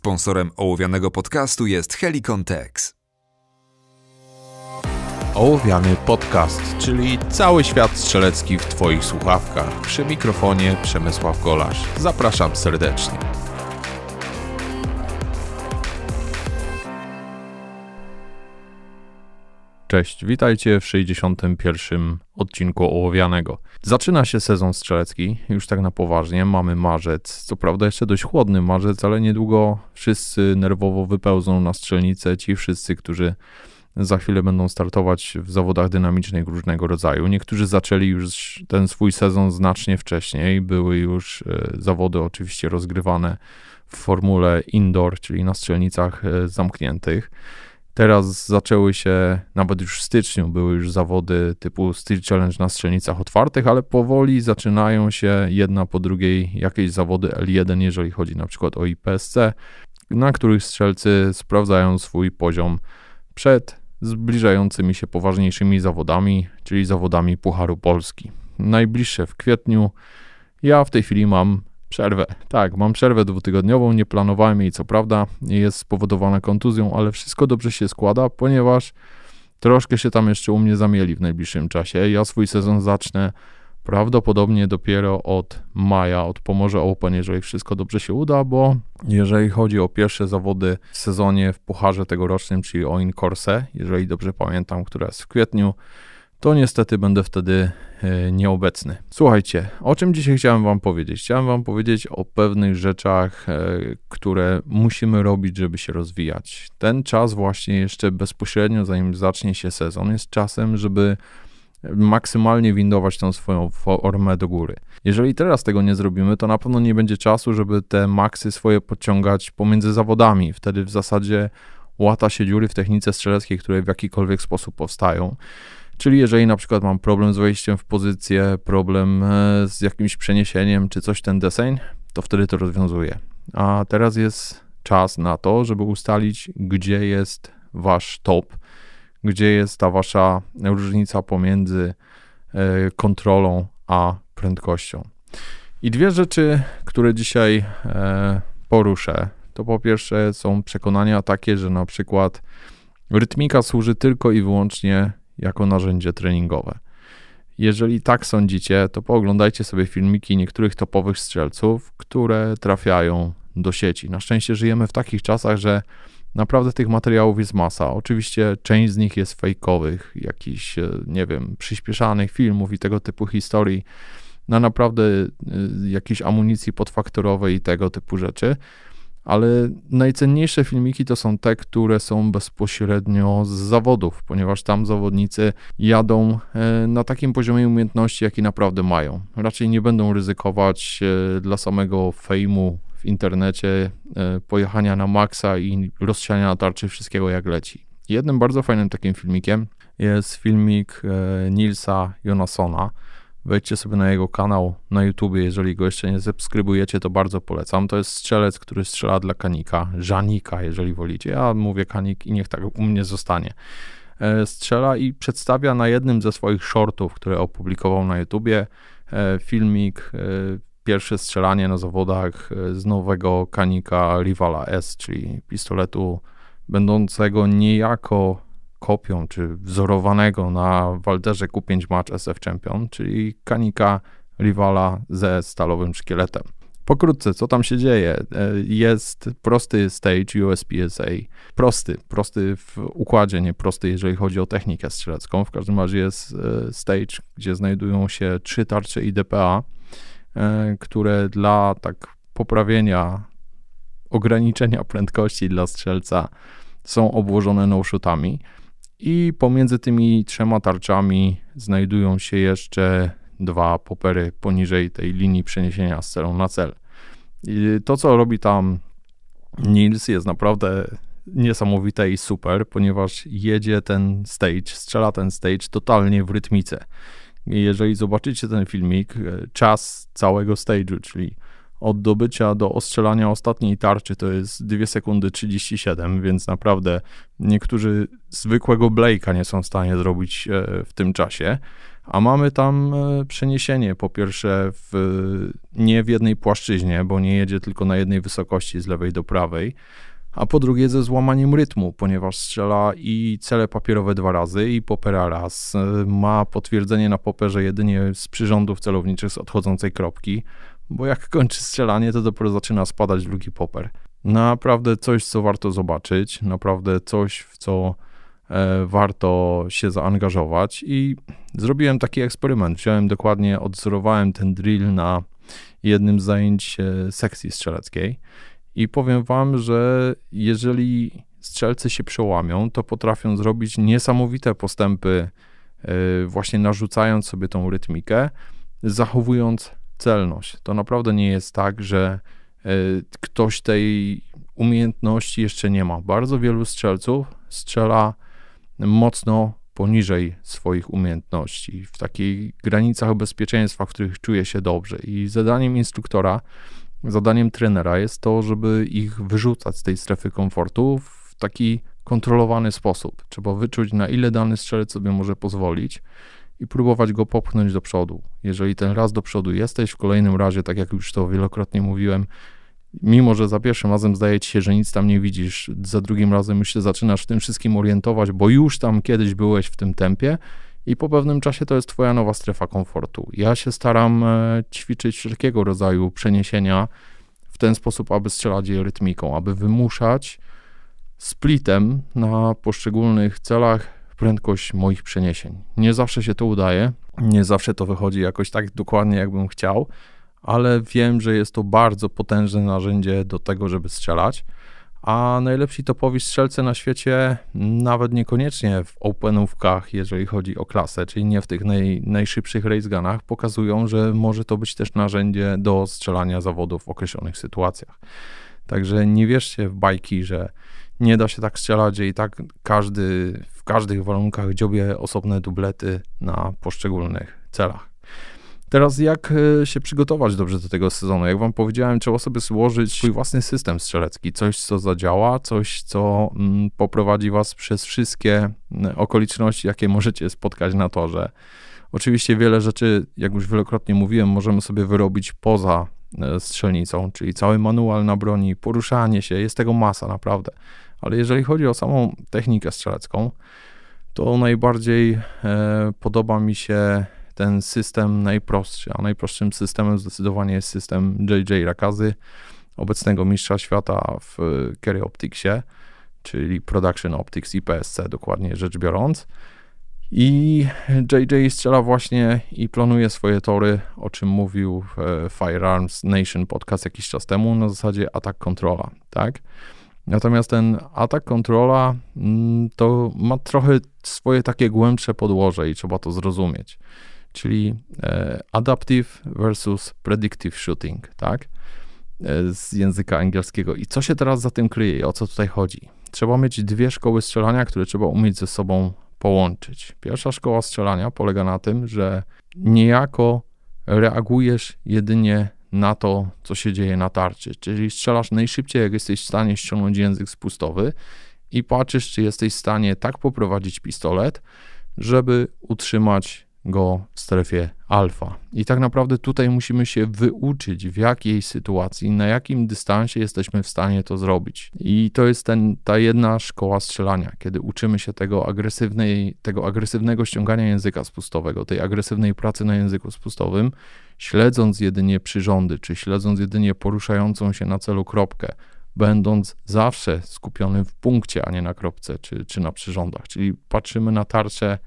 Sponsorem ołowianego podcastu jest Helicon Tex. Ołowiany podcast, czyli cały świat strzelecki w Twoich słuchawkach. Przy mikrofonie Przemysław Golasz. Zapraszam serdecznie. Cześć, witajcie w 61. odcinku Ołowianego. Zaczyna się sezon strzelecki, już tak na poważnie, mamy marzec, co prawda jeszcze dość chłodny marzec, ale niedługo wszyscy nerwowo wypełzą na strzelnicę, ci wszyscy, którzy za chwilę będą startować w zawodach dynamicznych różnego rodzaju. Niektórzy zaczęli już ten swój sezon znacznie wcześniej, były już e, zawody oczywiście rozgrywane w formule indoor, czyli na strzelnicach e, zamkniętych. Teraz zaczęły się, nawet już w styczniu, były już zawody typu Steel Challenge na strzelnicach otwartych, ale powoli zaczynają się jedna po drugiej jakieś zawody L1, jeżeli chodzi na przykład o IPSC, na których strzelcy sprawdzają swój poziom przed zbliżającymi się poważniejszymi zawodami, czyli zawodami Pucharu Polski. Najbliższe w kwietniu. Ja w tej chwili mam Przerwę. Tak, mam przerwę dwutygodniową, nie planowałem jej co prawda, jest spowodowana kontuzją, ale wszystko dobrze się składa, ponieważ troszkę się tam jeszcze u mnie zamieli w najbliższym czasie. Ja swój sezon zacznę prawdopodobnie dopiero od maja, od Pomorze Open, jeżeli wszystko dobrze się uda, bo jeżeli chodzi o pierwsze zawody w sezonie w Pucharze tegorocznym, czyli o Incorse, jeżeli dobrze pamiętam, która jest w kwietniu, to niestety będę wtedy e, nieobecny. Słuchajcie, o czym dzisiaj chciałem Wam powiedzieć? Chciałem Wam powiedzieć o pewnych rzeczach, e, które musimy robić, żeby się rozwijać. Ten czas, właśnie jeszcze bezpośrednio zanim zacznie się sezon, jest czasem, żeby maksymalnie windować tą swoją formę do góry. Jeżeli teraz tego nie zrobimy, to na pewno nie będzie czasu, żeby te maksy swoje podciągać pomiędzy zawodami. Wtedy w zasadzie łata się dziury w technice strzeleckiej, które w jakikolwiek sposób powstają. Czyli jeżeli na przykład mam problem z wejściem w pozycję, problem e, z jakimś przeniesieniem czy coś ten deseń, to wtedy to rozwiązuję. A teraz jest czas na to, żeby ustalić, gdzie jest wasz top, gdzie jest ta wasza różnica pomiędzy e, kontrolą a prędkością. I dwie rzeczy, które dzisiaj e, poruszę, to po pierwsze są przekonania takie, że na przykład rytmika służy tylko i wyłącznie jako narzędzie treningowe. Jeżeli tak sądzicie, to pooglądajcie sobie filmiki niektórych topowych strzelców, które trafiają do sieci. Na szczęście żyjemy w takich czasach, że naprawdę tych materiałów jest masa. Oczywiście część z nich jest fejkowych, jakichś, e, nie wiem, przyspieszanych filmów i tego typu historii, na naprawdę e, jakiejś amunicji podfaktorowej i tego typu rzeczy ale najcenniejsze filmiki to są te, które są bezpośrednio z zawodów, ponieważ tam zawodnicy jadą e, na takim poziomie umiejętności, jaki naprawdę mają. Raczej nie będą ryzykować e, dla samego fejmu w internecie e, pojechania na maksa i rozsiania na tarczy wszystkiego jak leci. Jednym bardzo fajnym takim filmikiem jest filmik Nilsa Jonassona, Wejdźcie sobie na jego kanał na YouTube, jeżeli go jeszcze nie subskrybujecie, to bardzo polecam. To jest strzelec, który strzela dla kanika, Żanika, jeżeli wolicie. Ja mówię kanik i niech tak u mnie zostanie. E, strzela i przedstawia na jednym ze swoich shortów, które opublikował na YouTubie, e, filmik, e, pierwsze strzelanie na zawodach z nowego kanika Rivala S, czyli pistoletu będącego niejako kopią, czy wzorowanego na Walterze Q5 Match SF Champion, czyli kanika rywala ze stalowym szkieletem. Pokrótce, co tam się dzieje? E, jest prosty stage USPSA. Prosty, prosty w układzie, nie prosty, jeżeli chodzi o technikę strzelecką. W każdym razie jest e, stage, gdzie znajdują się trzy tarcze IDPA, e, które dla tak poprawienia ograniczenia prędkości dla strzelca są obłożone no-shootami. I pomiędzy tymi trzema tarczami znajdują się jeszcze dwa popery poniżej tej linii przeniesienia z celą na cel. I to, co robi tam Nils, jest naprawdę niesamowite i super, ponieważ jedzie ten stage, strzela ten stage totalnie w rytmice. Jeżeli zobaczycie ten filmik, czas całego stage'u, czyli od dobycia do ostrzelania ostatniej tarczy to jest 2 sekundy 37, więc naprawdę niektórzy zwykłego Blake'a nie są w stanie zrobić e, w tym czasie. A mamy tam e, przeniesienie, po pierwsze, w, nie w jednej płaszczyźnie, bo nie jedzie tylko na jednej wysokości z lewej do prawej, a po drugie ze złamaniem rytmu, ponieważ strzela i cele papierowe dwa razy i popera raz. E, ma potwierdzenie na poperze jedynie z przyrządów celowniczych z odchodzącej kropki, bo jak kończy strzelanie, to dopiero zaczyna spadać drugi poper. Naprawdę coś, co warto zobaczyć, naprawdę coś, w co e, warto się zaangażować i zrobiłem taki eksperyment. Wziąłem dokładnie, odzorowałem ten drill na jednym z zajęć e, sekcji strzeleckiej i powiem wam, że jeżeli strzelcy się przełamią, to potrafią zrobić niesamowite postępy, e, właśnie narzucając sobie tą rytmikę, zachowując celność. To naprawdę nie jest tak, że e, ktoś tej umiejętności jeszcze nie ma. Bardzo wielu strzelców strzela mocno poniżej swoich umiejętności, w takich granicach bezpieczeństwa, w których czuje się dobrze. I zadaniem instruktora zadaniem trenera jest to, żeby ich wyrzucać z tej strefy komfortu w taki kontrolowany sposób. Trzeba wyczuć, na ile dany strzelec sobie może pozwolić i próbować go popchnąć do przodu. Jeżeli ten raz do przodu jesteś, w kolejnym razie, tak jak już to wielokrotnie mówiłem, mimo że za pierwszym razem zdaje ci się, że nic tam nie widzisz, za drugim razem już się zaczynasz w tym wszystkim orientować, bo już tam kiedyś byłeś w tym tempie i po pewnym czasie to jest twoja nowa strefa komfortu. Ja się staram e, ćwiczyć wszelkiego rodzaju przeniesienia w ten sposób, aby strzelać je rytmiką, aby wymuszać splitem na poszczególnych celach prędkość moich przeniesień. Nie zawsze się to udaje, nie zawsze to wychodzi jakoś tak dokładnie, jakbym chciał, ale wiem, że jest to bardzo potężne narzędzie do tego, żeby strzelać a najlepsi topowi strzelcy na świecie nawet niekoniecznie w openówkach, jeżeli chodzi o klasę, czyli nie w tych naj, najszybszych racegunach, pokazują, że może to być też narzędzie do strzelania zawodów w określonych sytuacjach. Także nie wierzcie w bajki, że nie da się tak strzelać, że i tak każdy w każdych warunkach dziobie osobne dublety na poszczególnych celach. Teraz jak e, się przygotować dobrze do tego sezonu? Jak wam powiedziałem, trzeba sobie złożyć swój własny system strzelecki, coś co zadziała, coś co mm, poprowadzi was przez wszystkie mm, okoliczności, jakie możecie spotkać na torze. Oczywiście wiele rzeczy, jak już wielokrotnie mówiłem, możemy sobie wyrobić poza e, strzelnicą, czyli cały manual na broni, poruszanie się, jest tego masa naprawdę. Ale jeżeli chodzi o samą technikę strzelecką, to najbardziej e, podoba mi się ten system najprostszy, a najprostszym systemem zdecydowanie jest system JJ Rakazy, obecnego mistrza świata w Carry Opticsie, czyli Production Optics i PSC dokładnie rzecz biorąc. I JJ strzela właśnie i planuje swoje tory, o czym mówił Firearms Nation podcast jakiś czas temu, na zasadzie atak kontrola, tak? Natomiast ten atak kontrola mm, to ma trochę swoje takie głębsze podłoże i trzeba to zrozumieć czyli e, adaptive versus predictive shooting, tak? E, z języka angielskiego. I co się teraz za tym kryje i o co tutaj chodzi? Trzeba mieć dwie szkoły strzelania, które trzeba umieć ze sobą połączyć. Pierwsza szkoła strzelania polega na tym, że niejako reagujesz jedynie na to, co się dzieje na tarczy, czyli strzelasz najszybciej, jak jesteś w stanie ściągnąć język spustowy i patrzysz, czy jesteś w stanie tak poprowadzić pistolet, żeby utrzymać go w strefie alfa. I tak naprawdę tutaj musimy się wyuczyć, w jakiej sytuacji, na jakim dystansie jesteśmy w stanie to zrobić. I to jest ten, ta jedna szkoła strzelania, kiedy uczymy się tego, agresywnej, tego agresywnego ściągania języka spustowego, tej agresywnej pracy na języku spustowym, śledząc jedynie przyrządy, czy śledząc jedynie poruszającą się na celu kropkę, będąc zawsze skupionym w punkcie, a nie na kropce czy, czy na przyrządach. Czyli patrzymy na tarczę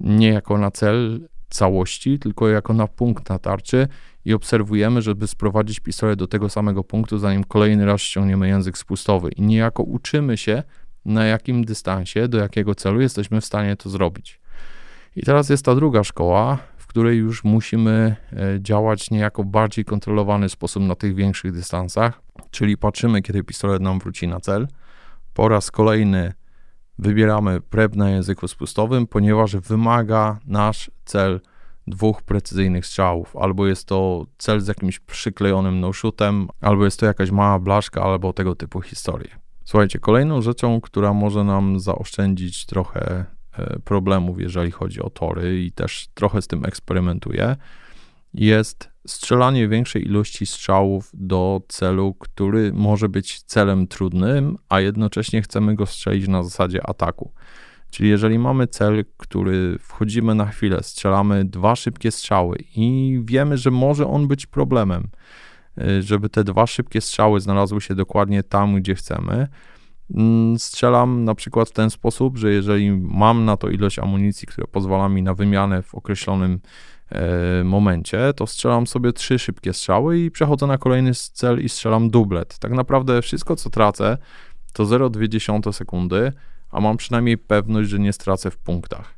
nie jako na cel całości, tylko jako na punkt na tarczy i obserwujemy, żeby sprowadzić pistolet do tego samego punktu, zanim kolejny raz ściągniemy język spustowy. I niejako uczymy się, na jakim dystansie, do jakiego celu jesteśmy w stanie to zrobić. I teraz jest ta druga szkoła, w której już musimy e, działać niejako bardziej kontrolowany sposób na tych większych dystansach, czyli patrzymy, kiedy pistolet nam wróci na cel. Po raz kolejny wybieramy prep na języku spustowym, ponieważ wymaga nasz cel dwóch precyzyjnych strzałów. Albo jest to cel z jakimś przyklejonym no-shootem, albo jest to jakaś mała blaszka, albo tego typu historie. Słuchajcie, kolejną rzeczą, która może nam zaoszczędzić trochę e, problemów, jeżeli chodzi o tory i też trochę z tym eksperymentuję, jest strzelanie większej ilości strzałów do celu, który może być celem trudnym, a jednocześnie chcemy go strzelić na zasadzie ataku. Czyli jeżeli mamy cel, który wchodzimy na chwilę, strzelamy dwa szybkie strzały i wiemy, że może on być problemem, y, żeby te dwa szybkie strzały znalazły się dokładnie tam, gdzie chcemy, mm, strzelam na przykład w ten sposób, że jeżeli mam na to ilość amunicji, która pozwala mi na wymianę w określonym momencie, to strzelam sobie trzy szybkie strzały i przechodzę na kolejny cel i strzelam dublet. Tak naprawdę wszystko, co tracę, to 0,2 sekundy, a mam przynajmniej pewność, że nie stracę w punktach.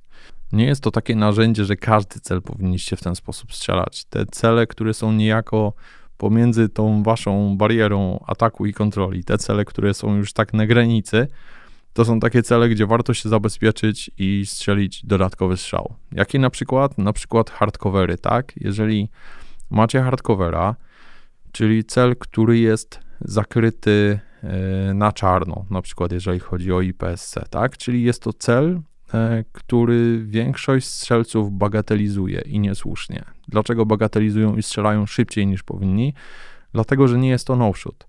Nie jest to takie narzędzie, że każdy cel powinniście w ten sposób strzelać. Te cele, które są niejako pomiędzy tą waszą barierą ataku i kontroli, te cele, które są już tak na granicy, to są takie cele, gdzie warto się zabezpieczyć i strzelić dodatkowy strzał. Jakie na przykład? Na przykład hardcovery, tak? Jeżeli macie hardcovera, czyli cel, który jest zakryty e, na czarno, na przykład jeżeli chodzi o IPSC, tak? Czyli jest to cel, e, który większość strzelców bagatelizuje i niesłusznie. Dlaczego bagatelizują i strzelają szybciej niż powinni? Dlatego, że nie jest to no-shoot.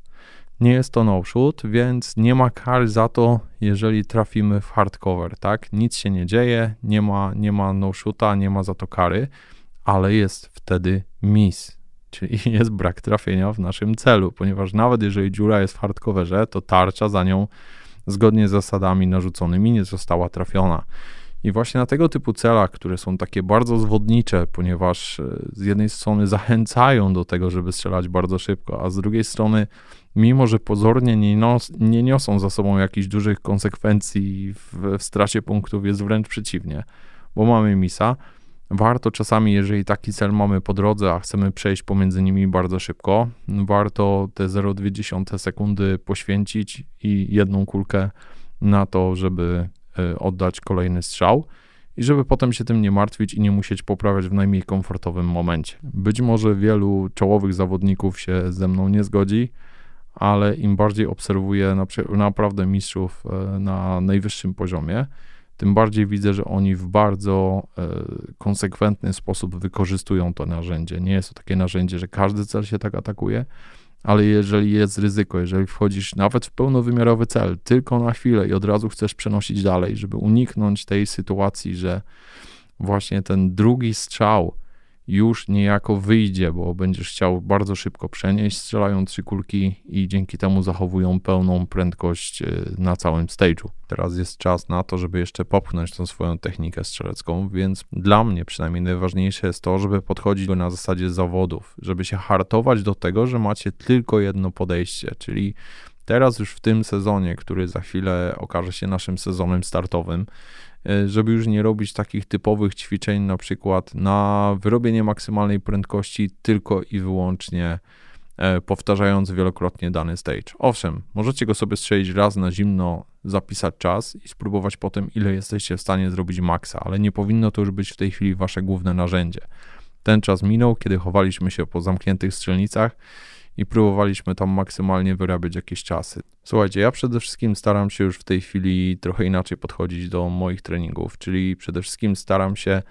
Nie jest to no-shoot, więc nie ma kar za to, jeżeli trafimy w hardcover, tak? Nic się nie dzieje, nie ma, nie ma no-shoota, nie ma za to kary, ale jest wtedy miss, czyli jest brak trafienia w naszym celu, ponieważ nawet jeżeli dziura jest w hardcoverze, to tarcza za nią zgodnie z zasadami narzuconymi nie została trafiona. I właśnie na tego typu celach, które są takie bardzo zwodnicze, ponieważ e, z jednej strony zachęcają do tego, żeby strzelać bardzo szybko, a z drugiej strony, mimo że pozornie nie, nos, nie niosą za sobą jakichś dużych konsekwencji w, w stracie punktów, jest wręcz przeciwnie, bo mamy misa, Warto czasami, jeżeli taki cel mamy po drodze, a chcemy przejść pomiędzy nimi bardzo szybko, warto te 0,2 sekundy poświęcić i jedną kulkę na to, żeby oddać kolejny strzał i żeby potem się tym nie martwić i nie musieć poprawiać w najmniej komfortowym momencie. Być może wielu czołowych zawodników się ze mną nie zgodzi, ale im bardziej obserwuję naprawdę mistrzów e, na najwyższym poziomie, tym bardziej widzę, że oni w bardzo e, konsekwentny sposób wykorzystują to narzędzie. Nie jest to takie narzędzie, że każdy cel się tak atakuje, ale jeżeli jest ryzyko, jeżeli wchodzisz nawet w pełnowymiarowy cel, tylko na chwilę i od razu chcesz przenosić dalej, żeby uniknąć tej sytuacji, że właśnie ten drugi strzał już niejako wyjdzie, bo będziesz chciał bardzo szybko przenieść, strzelają trzy kulki i dzięki temu zachowują pełną prędkość y, na całym stage'u. Teraz jest czas na to, żeby jeszcze popchnąć tą swoją technikę strzelecką, więc dla mnie przynajmniej najważniejsze jest to, żeby podchodzić na zasadzie zawodów, żeby się hartować do tego, że macie tylko jedno podejście, czyli teraz już w tym sezonie, który za chwilę okaże się naszym sezonem startowym, E, żeby już nie robić takich typowych ćwiczeń, na przykład na wyrobienie maksymalnej prędkości tylko i wyłącznie e, powtarzając wielokrotnie dany stage. Owszem, możecie go sobie strzelić raz na zimno, zapisać czas i spróbować potem, ile jesteście w stanie zrobić maksa, ale nie powinno to już być w tej chwili wasze główne narzędzie. Ten czas minął, kiedy chowaliśmy się po zamkniętych strzelnicach i próbowaliśmy tam maksymalnie wyrabiać jakieś czasy. Słuchajcie, ja przede wszystkim staram się już w tej chwili trochę inaczej podchodzić do moich treningów, czyli przede wszystkim staram się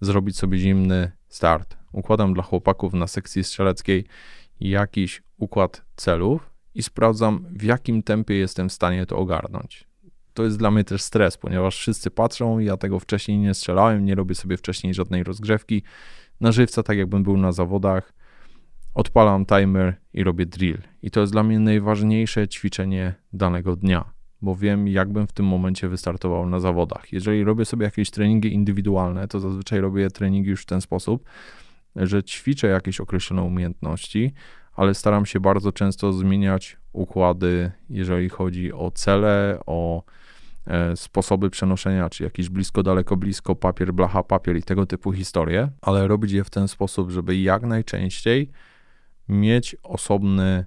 zrobić sobie zimny start. Układam dla chłopaków na sekcji strzeleckiej jakiś układ celów i sprawdzam, w jakim tempie jestem w stanie to ogarnąć. To jest dla mnie też stres, ponieważ wszyscy patrzą, ja tego wcześniej nie strzelałem, nie robię sobie wcześniej żadnej rozgrzewki. Na żywca, tak jakbym był na zawodach, odpalam timer i robię drill. I to jest dla mnie najważniejsze ćwiczenie danego dnia, bo wiem, jakbym w tym momencie wystartował na zawodach. Jeżeli robię sobie jakieś treningi indywidualne, to zazwyczaj robię treningi już w ten sposób, że ćwiczę jakieś określone umiejętności, ale staram się bardzo często zmieniać układy, jeżeli chodzi o cele, o e, sposoby przenoszenia, czy jakieś blisko, daleko, blisko, papier, blacha, papier i tego typu historie, ale robić je w ten sposób, żeby jak najczęściej mieć osobny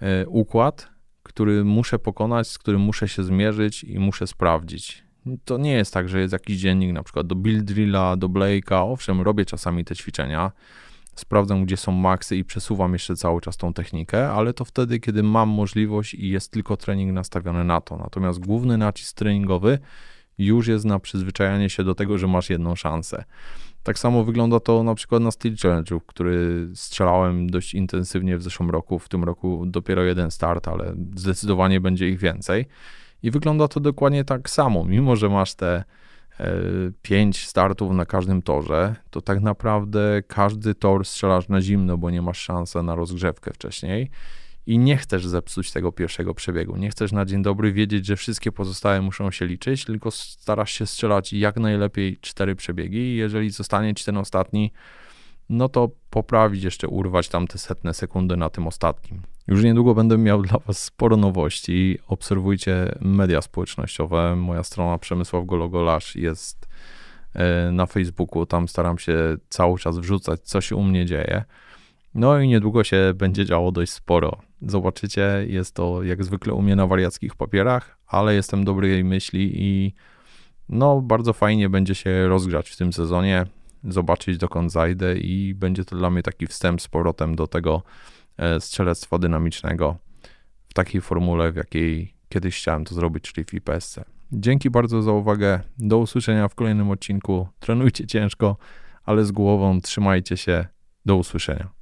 e, układ, który muszę pokonać, z którym muszę się zmierzyć i muszę sprawdzić. To nie jest tak, że jest jakiś dziennik, na przykład do Bill Drilla, do Blake'a. Owszem, robię czasami te ćwiczenia, sprawdzam, gdzie są maksy i przesuwam jeszcze cały czas tą technikę, ale to wtedy, kiedy mam możliwość i jest tylko trening nastawiony na to. Natomiast główny nacisk treningowy już jest na przyzwyczajanie się do tego, że masz jedną szansę. Tak samo wygląda to na przykład na Steel Challenge'u, który strzelałem dość intensywnie w zeszłym roku. W tym roku dopiero jeden start, ale zdecydowanie będzie ich więcej. I wygląda to dokładnie tak samo. Mimo, że masz te e, pięć startów na każdym torze, to tak naprawdę każdy tor strzelasz na zimno, bo nie masz szansy na rozgrzewkę wcześniej i nie chcesz zepsuć tego pierwszego przebiegu. Nie chcesz na dzień dobry wiedzieć, że wszystkie pozostałe muszą się liczyć, tylko starasz się strzelać jak najlepiej cztery przebiegi jeżeli zostanie ci ten ostatni, no to poprawić jeszcze, urwać tam te setne sekundy na tym ostatnim. Już niedługo będę miał dla Was sporo nowości. Obserwujcie media społecznościowe. Moja strona Przemysław Gologolasz jest e, na Facebooku. Tam staram się cały czas wrzucać, co się u mnie dzieje. No i niedługo się będzie działo dość sporo. Zobaczycie, jest to jak zwykle u mnie na wariackich papierach, ale jestem dobrej myśli i no bardzo fajnie będzie się rozgrzać w tym sezonie, zobaczyć dokąd zajdę i będzie to dla mnie taki wstęp z powrotem do tego e, strzelectwa dynamicznego w takiej formule, w jakiej kiedyś chciałem to zrobić, czyli w IPSC. Dzięki bardzo za uwagę. Do usłyszenia w kolejnym odcinku. Trenujcie ciężko, ale z głową trzymajcie się. Do usłyszenia.